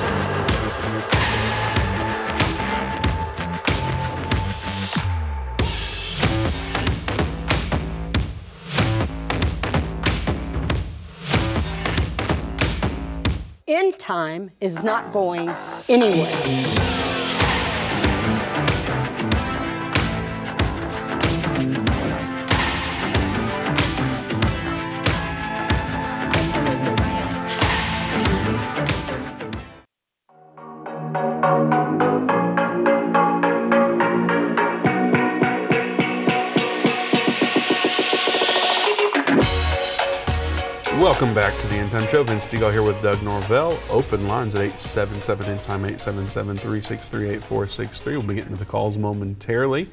End time is not going anywhere. Welcome back to Time Show. Vince Stegall here with Doug Norvell. Open lines at 877 End Time 877 363 8463. We'll be getting to the calls momentarily.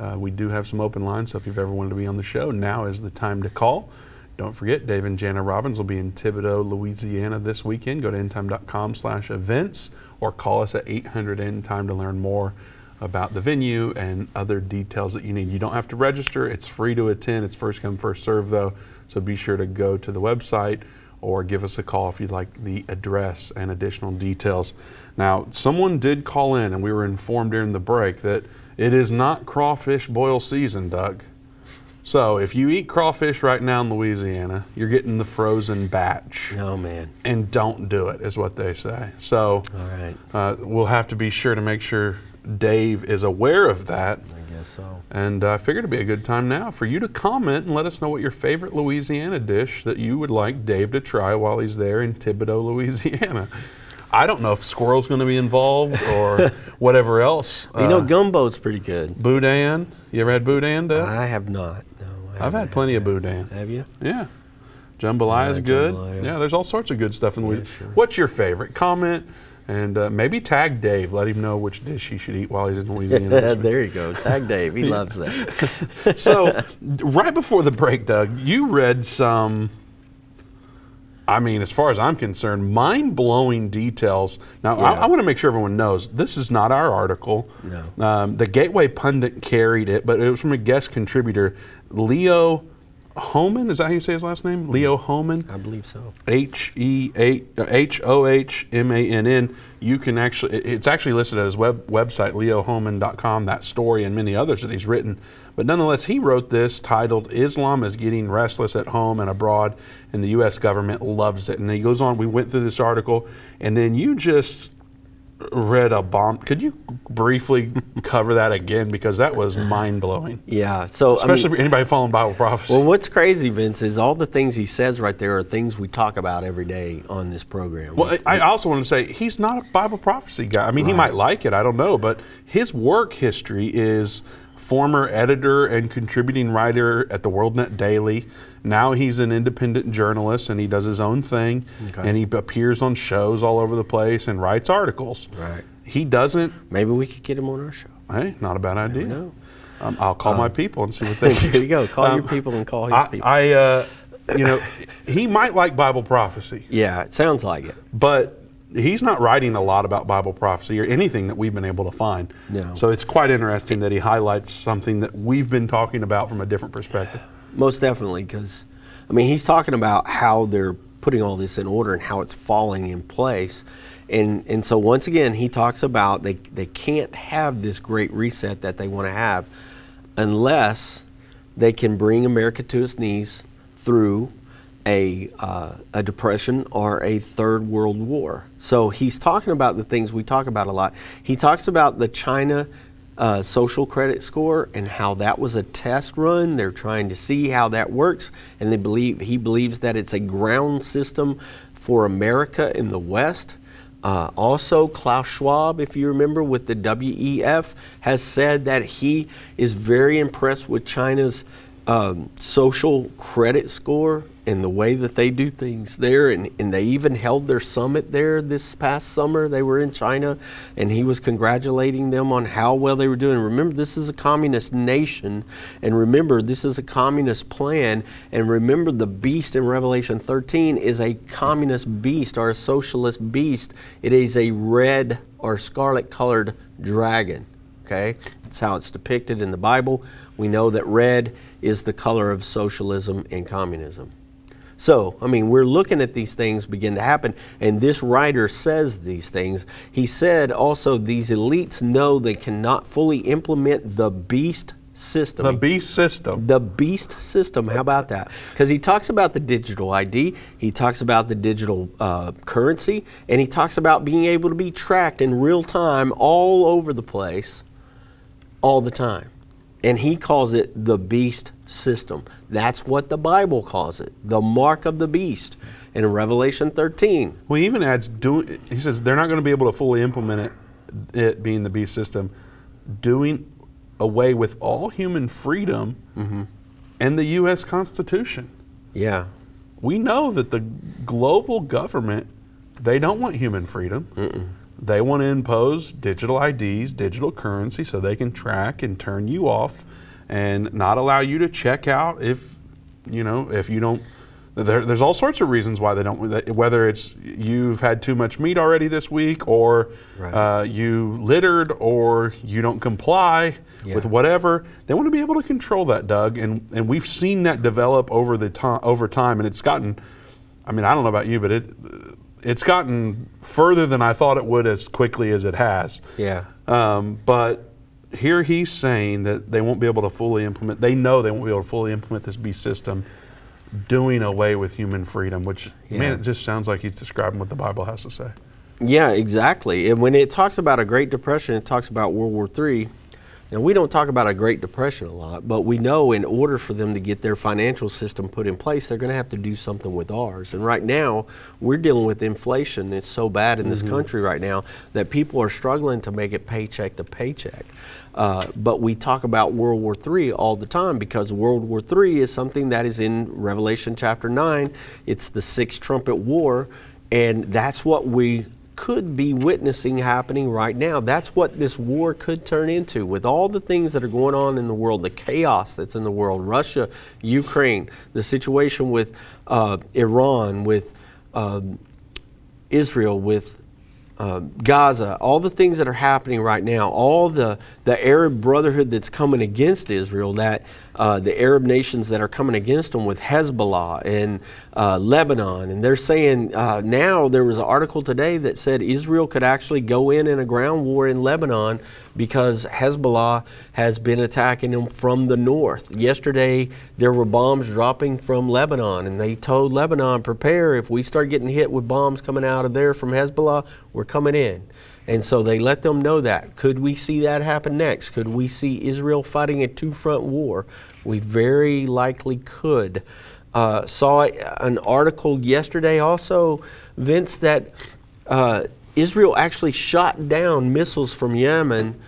Uh, we do have some open lines, so if you've ever wanted to be on the show, now is the time to call. Don't forget, Dave and Jana Robbins will be in Thibodaux, Louisiana this weekend. Go to endtime.com slash events or call us at 800 End Time to learn more about the venue and other details that you need. You don't have to register. It's free to attend. It's first come, first serve though. So be sure to go to the website or give us a call if you'd like the address and additional details. Now, someone did call in and we were informed during the break that it is not crawfish boil season, Doug. So if you eat crawfish right now in Louisiana, you're getting the frozen batch. Oh man! And don't do it, is what they say. So All right. uh, we'll have to be sure to make sure Dave is aware of that. Guess so. And uh, I figured it'd be a good time now for you to comment and let us know what your favorite Louisiana dish that you would like Dave to try while he's there in Thibodaux, Louisiana. I don't know if squirrel's going to be involved or whatever else. you know, Uh, gumbo's pretty good. boudin. You ever had boudin, Doug? I have not. No, I I've had plenty of boudin. Have you? Yeah. Jambalaya is Yeah, good. jambalaya. Yeah, there's all sorts of good stuff in Louisiana. What's your favorite? Comment and uh, maybe tag Dave. Let him know which dish he should eat while he's in Louisiana. there you go. Tag Dave. He loves that. so, right before the break, Doug, you read some. I mean, as far as I'm concerned, mind blowing details. Now, I, I want to make sure everyone knows this is not our article. No. Um, the Gateway Pundit carried it, but it was from a guest contributor, Leo Hohmann. Is that how you say his last name? Leo Hohmann? I believe so. H E H O H M A N N. You can actually, it's actually listed at his web, website, leohohmann.com, that story and many others that he's written. But nonetheless, he wrote this titled Islam is Getting Restless at Home and Abroad, and the U.S. government loves it. And he goes on, we went through this article, and then you just read a bomb. Could you briefly cover that again? Because that was mind blowing. Yeah. So I Especially mean- for anybody following Bible prophecy. Well, what's crazy, Vince, is all the things he says right there are things we talk about every day on this program. Well, I I also want to say he's not a Bible prophecy guy. I mean, he might like it, I don't know, but his work history is former editor and contributing writer at the WorldNet Daily. Now he's an independent journalist and he does his own thing Okay. and he appears on shows all over the place and writes articles. Right. He doesn't. Maybe we could get him on our show. Hey, not a bad idea. Um, I'll call Um, my people and see what they think. there you go. Call your Um, people and call his I, people. I uh, you know, he might like Bible prophecy. yeah, it sounds like it. but he's not writing a lot about Bible prophecy or anything that we've been able to find. No. So it's quite interesting that he highlights something that we've been talking about from a different perspective. Most definitely, because I mean, he's talking about how they're putting all this in order and how it's falling in place. And, and so once again, he talks about they, they can't have this great reset that they want to have unless they can bring America to its knees through a, uh, a depression or a third world war. So he's talking about the things we talk about a lot. He talks about the China uh, social credit score and how that was a test run. They're trying to see how that works, and they believe he believes that it's a ground system for America in the West. Uh, also, Klaus Schwab, if you remember, with the WEF, has said that he is very impressed with China's um, social credit score and the way that they do things there. And, and they even held their summit there this past summer. They were in China, and he was congratulating them on how well they were doing. Remember, this is a communist nation, and remember, this is a communist plan. And remember, the beast in Revelation 13 is a communist beast or a socialist beast. It is a red or scarlet colored dragon. Okay, That's how it's depicted in the Bible. We know that red is the color of socialism and communism. So, I mean, we're looking at these things begin to happen, and this writer says these things. He said also these elites know they cannot fully implement the beast system. The beast system. The beast system. How about that? Because he talks about the digital ID, he talks about the digital uh, currency, and he talks about being able to be tracked in real time all over the place, all the time. And he calls it the beast system. That's what the Bible calls it, the mark of the beast. And in Revelation 13, Well, he even adds doing. He says they're not going to be able to fully implement it, it being the beast system, doing away with all human freedom mm-hmm. and the U.S. Constitution. yeah, We know that the global government they don't want human freedom. They want to impose digital IDs, digital currency, so they can track and turn you off, and not allow you to check out if you know if you don't. There, there's all sorts of reasons why they don't. Whether it's you've had too much meat already this week, or uh, you littered, or you don't comply with whatever. They want to be able to control that, Doug, and and we've seen that develop over the time over time, and it's gotten. I mean, I don't know about you, but it it's gotten further than I thought it would as quickly as it has. yeah. Um, but here he's saying that they won't be able to fully implement. They know they won't be able to fully implement this beast system, doing away with human freedom. Which man, Yeah. it just sounds like he's describing what the Bible has to say. Yeah, exactly. And when it talks about a Great Depression, it talks about World War III. And we don't talk about a Great Depression a lot, but we know in order for them to get their financial system put in place, they're going to have to do something with ours. And right now, we're dealing with inflation. that's so bad in this Mhm. country right now that people are struggling to make it paycheck to paycheck. Uh, but we talk about World War III all the time because World War III is something that is in Revelation chapter 9. It's the sixth trumpet war, and that's what we could be witnessing happening right now. That's what this war could turn into with all the things that are going on in the world, the chaos that's in the world, Russia, Ukraine, the situation with uh, Iran, with um, Israel, with um, Gaza, all the things that are happening right now, all the, the Arab Brotherhood that's coming against Israel, that uh, the Arab nations that are coming against them with Hezbollah and uh, Lebanon, and they're saying uh, now there was an article today that said Israel could actually go in in a ground war in Lebanon because Hezbollah has been attacking them from the north. Yesterday there were bombs dropping from Lebanon, and they told Lebanon, prepare if we start getting hit with bombs coming out of there from Hezbollah, we're coming in. And so they let them know that. Could we see that happen next? Could we see Israel fighting a two front war? We very likely could. Uh, saw an article yesterday also, Vince, that uh, Israel actually shot down missiles from Yemen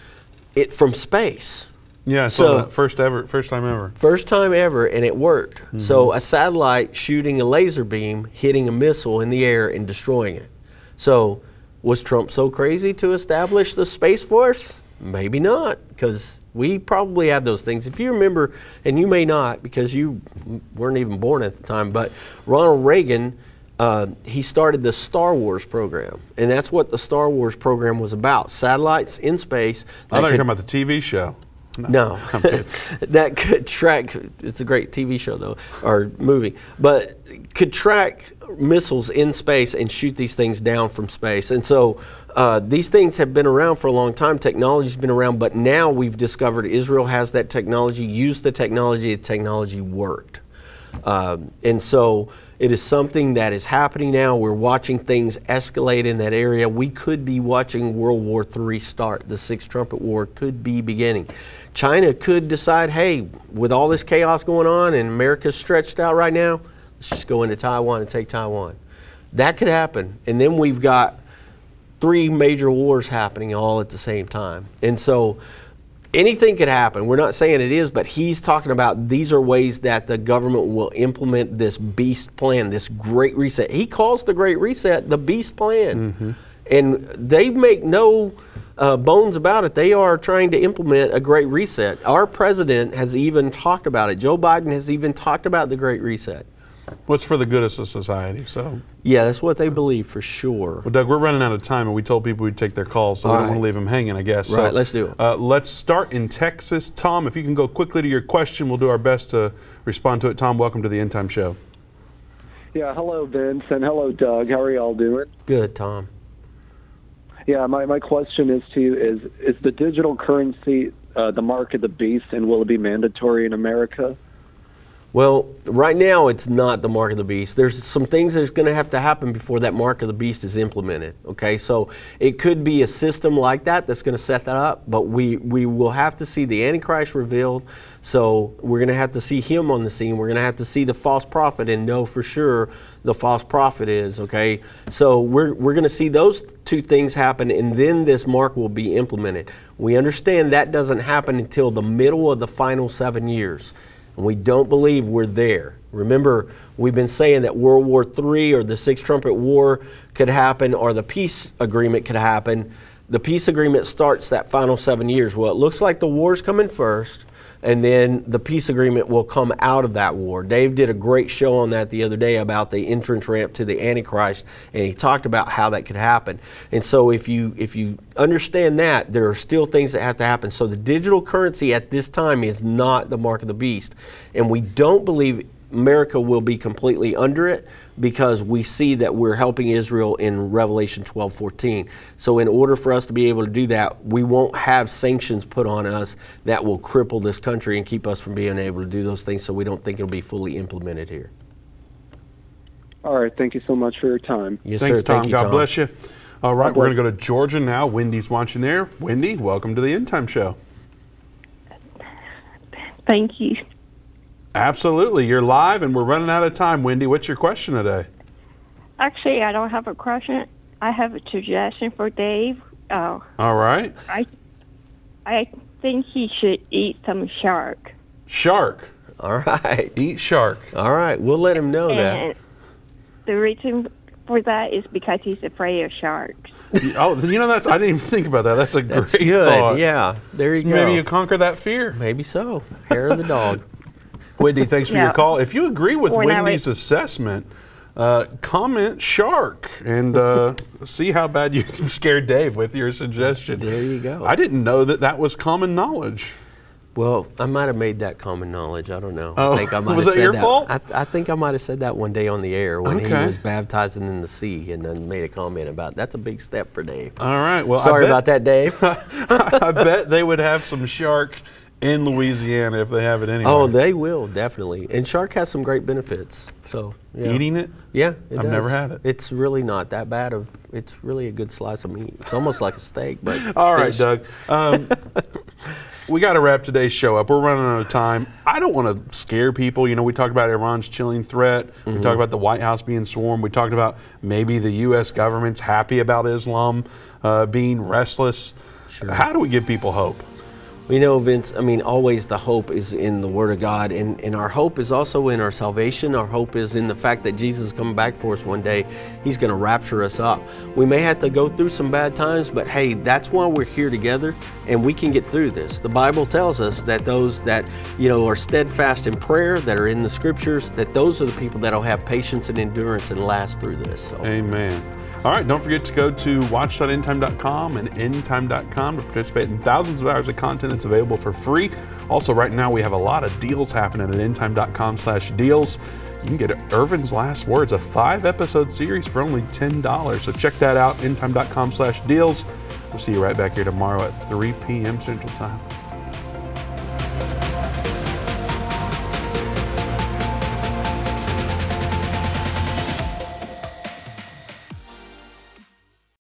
it, from space. Yeah, that. first ever, first time ever. First time ever, and it worked. So a satellite shooting a laser beam, hitting a missile in the air and destroying it. So was Trump so crazy to establish the Space Force? Maybe not, because we probably have those things. If you remember, and you may not because you weren't even born at the time, but Ronald Reagan, uh, he started the Star Wars program, and that's what the Star Wars program was about: satellites in space. I thought you were talking about the TV show. No, that could track. It's a great TV show though, or movie, but could track missiles in space and shoot these things down from space. And so uh, these things have been around for a long time. Technology's been around, but now we've discovered Israel has that technology. Used the technology. The technology worked. Um, and so it is something that is happening now. We're watching things escalate in that area. We could be watching World War III start. The Sixth Trumpet War could be beginning. China could decide, hey, with all this chaos going on and America's stretched out right now, let's just go into Taiwan and take Taiwan. That could happen. And then we've got three major wars happening all at the same time. And so anything could happen. We're not saying it is, but he's talking about these are ways that the government will implement this beast plan, this great reset. He calls the great reset the beast plan. Mm-hmm. And they make no uh, bones about it. They are trying to implement a great reset. Our president has even talked about it. Joe Biden has even talked about the great reset. What's for the good of society? So, Yeah, that's what they believe for sure. well, Doug, we're running out of time, and we told people we'd take their calls, so we don't want to leave them hanging. I guess. So, Right, let's do it. Uh, let's start in Texas. Tom, if you can go quickly to your question, we'll do our best to respond to it. Tom, welcome to the End Time Show. Yeah, hello, Vince, and hello, Doug. How are y'all doing? Good, Tom. Yeah, my, my question is to you is is the digital currency uh, the mark of the beast, and will it be mandatory in America? Well, right now it's not the mark of the beast. There's some things that's going to have to happen before that mark of the beast is implemented. Okay, so it could be a system like that that's going to set that up, but we we will have to see the Antichrist revealed. So we're going to have to see him on the scene. We're going to have to see the false prophet and know for sure the false prophet is. Okay, so we're we're going to see those two things happen, and then this mark will be implemented. We understand that doesn't happen until the middle of the final seven years. And we don't believe we're there. Remember, we've been saying that World War III or the Six Trumpet War could happen or the peace agreement could happen. The peace agreement starts that final seven years. Well, it looks like the war's coming first, and then the peace agreement will come out of that war. Dave did a great show on that the other day about the entrance ramp to the Antichrist, and he talked about how that could happen. And so, if you if you understand that, there are still things that have to happen. So, the digital currency at this time is not the mark of the beast, and we don't believe America will be completely under it because we see that we're helping Israel in Revelation 12 14. So, in order for us to be able to do that, we won't have sanctions put on us that will cripple this country and keep us from being able to do those things. So, we don't think it'll be fully implemented here. All right, thank you so much for your time. Yes, Thanks, sir. Tom. Thank you, God Tom. bless you. All right, we're going to go to Georgia now. Wendy's watching there. Wendy, welcome to the End Time Show. Thank you. Absolutely. You're live, and we're running out of time. Wendy, what's your question today? Actually, I don't have a question. I have a suggestion for Dave. Uh, All right. I I think he should eat some shark. Shark. All right. Eat shark. All right. We'll let him know that. The reason for that is because he's afraid of sharks. Oh, you know that's I didn't even think about that. That's a That's great good. thought. Yeah. There you So go. Maybe you conquer that fear. Maybe so. Hair of the dog. Wendy, thanks for Yeah. your call. If you agree with When I Wendy's assessment, uh, comment shark and uh, see how bad you can scare Dave with your suggestion. There you go. I didn't know that that was common knowledge. Well, I might have made that common knowledge. I don't know. Oh, I think I might was have that said your that. fault? I, I think I might have said that one day on the air when Okay. he was baptizing in the sea, and then made a comment about that's a big step for Dave. All right. Well, I sorry bet- about that, Dave. I bet they would have some shark in Louisiana if they have it anyway. Oh, they will definitely. And shark has some great benefits. So yeah. Eating it? Yeah, it I've never had it. It's really not that bad of. It's really a good slice of meat. It's almost like a steak, but All right. Doug. Um, we got to wrap today's show up. We're running out of time. I don't want to scare people. You know, we talked about Iran's chilling threat. We Mhm. talked about the White House being swarmed. We talked about maybe the U.S. government's happy about Islam uh, being restless. Sure. How do we give people hope? We know, Vince, I mean, always the hope is in the Word of God, and, and our hope is also in our salvation. Our hope is in the fact that Jesus is coming back for us one day. He's going to rapture us up. We may have to go through some bad times, but hey, that's why we're here together, and we can get through this. The Bible tells us that those that, you know, are steadfast in prayer, that are in the Scriptures, that those are the people that'll have patience and endurance and last through this. So. Amen. All right, don't forget to go to watch.endtime.com and endtime.com to participate in thousands of hours of content that's available for free. Also, right now we have a lot of deals happening at endtime.com slash deals. You can get Irvin's Last Words, a five episode series for only $10. So check that out, endtime.com slash deals. We'll see you right back here tomorrow at 3 p.m. Central Time.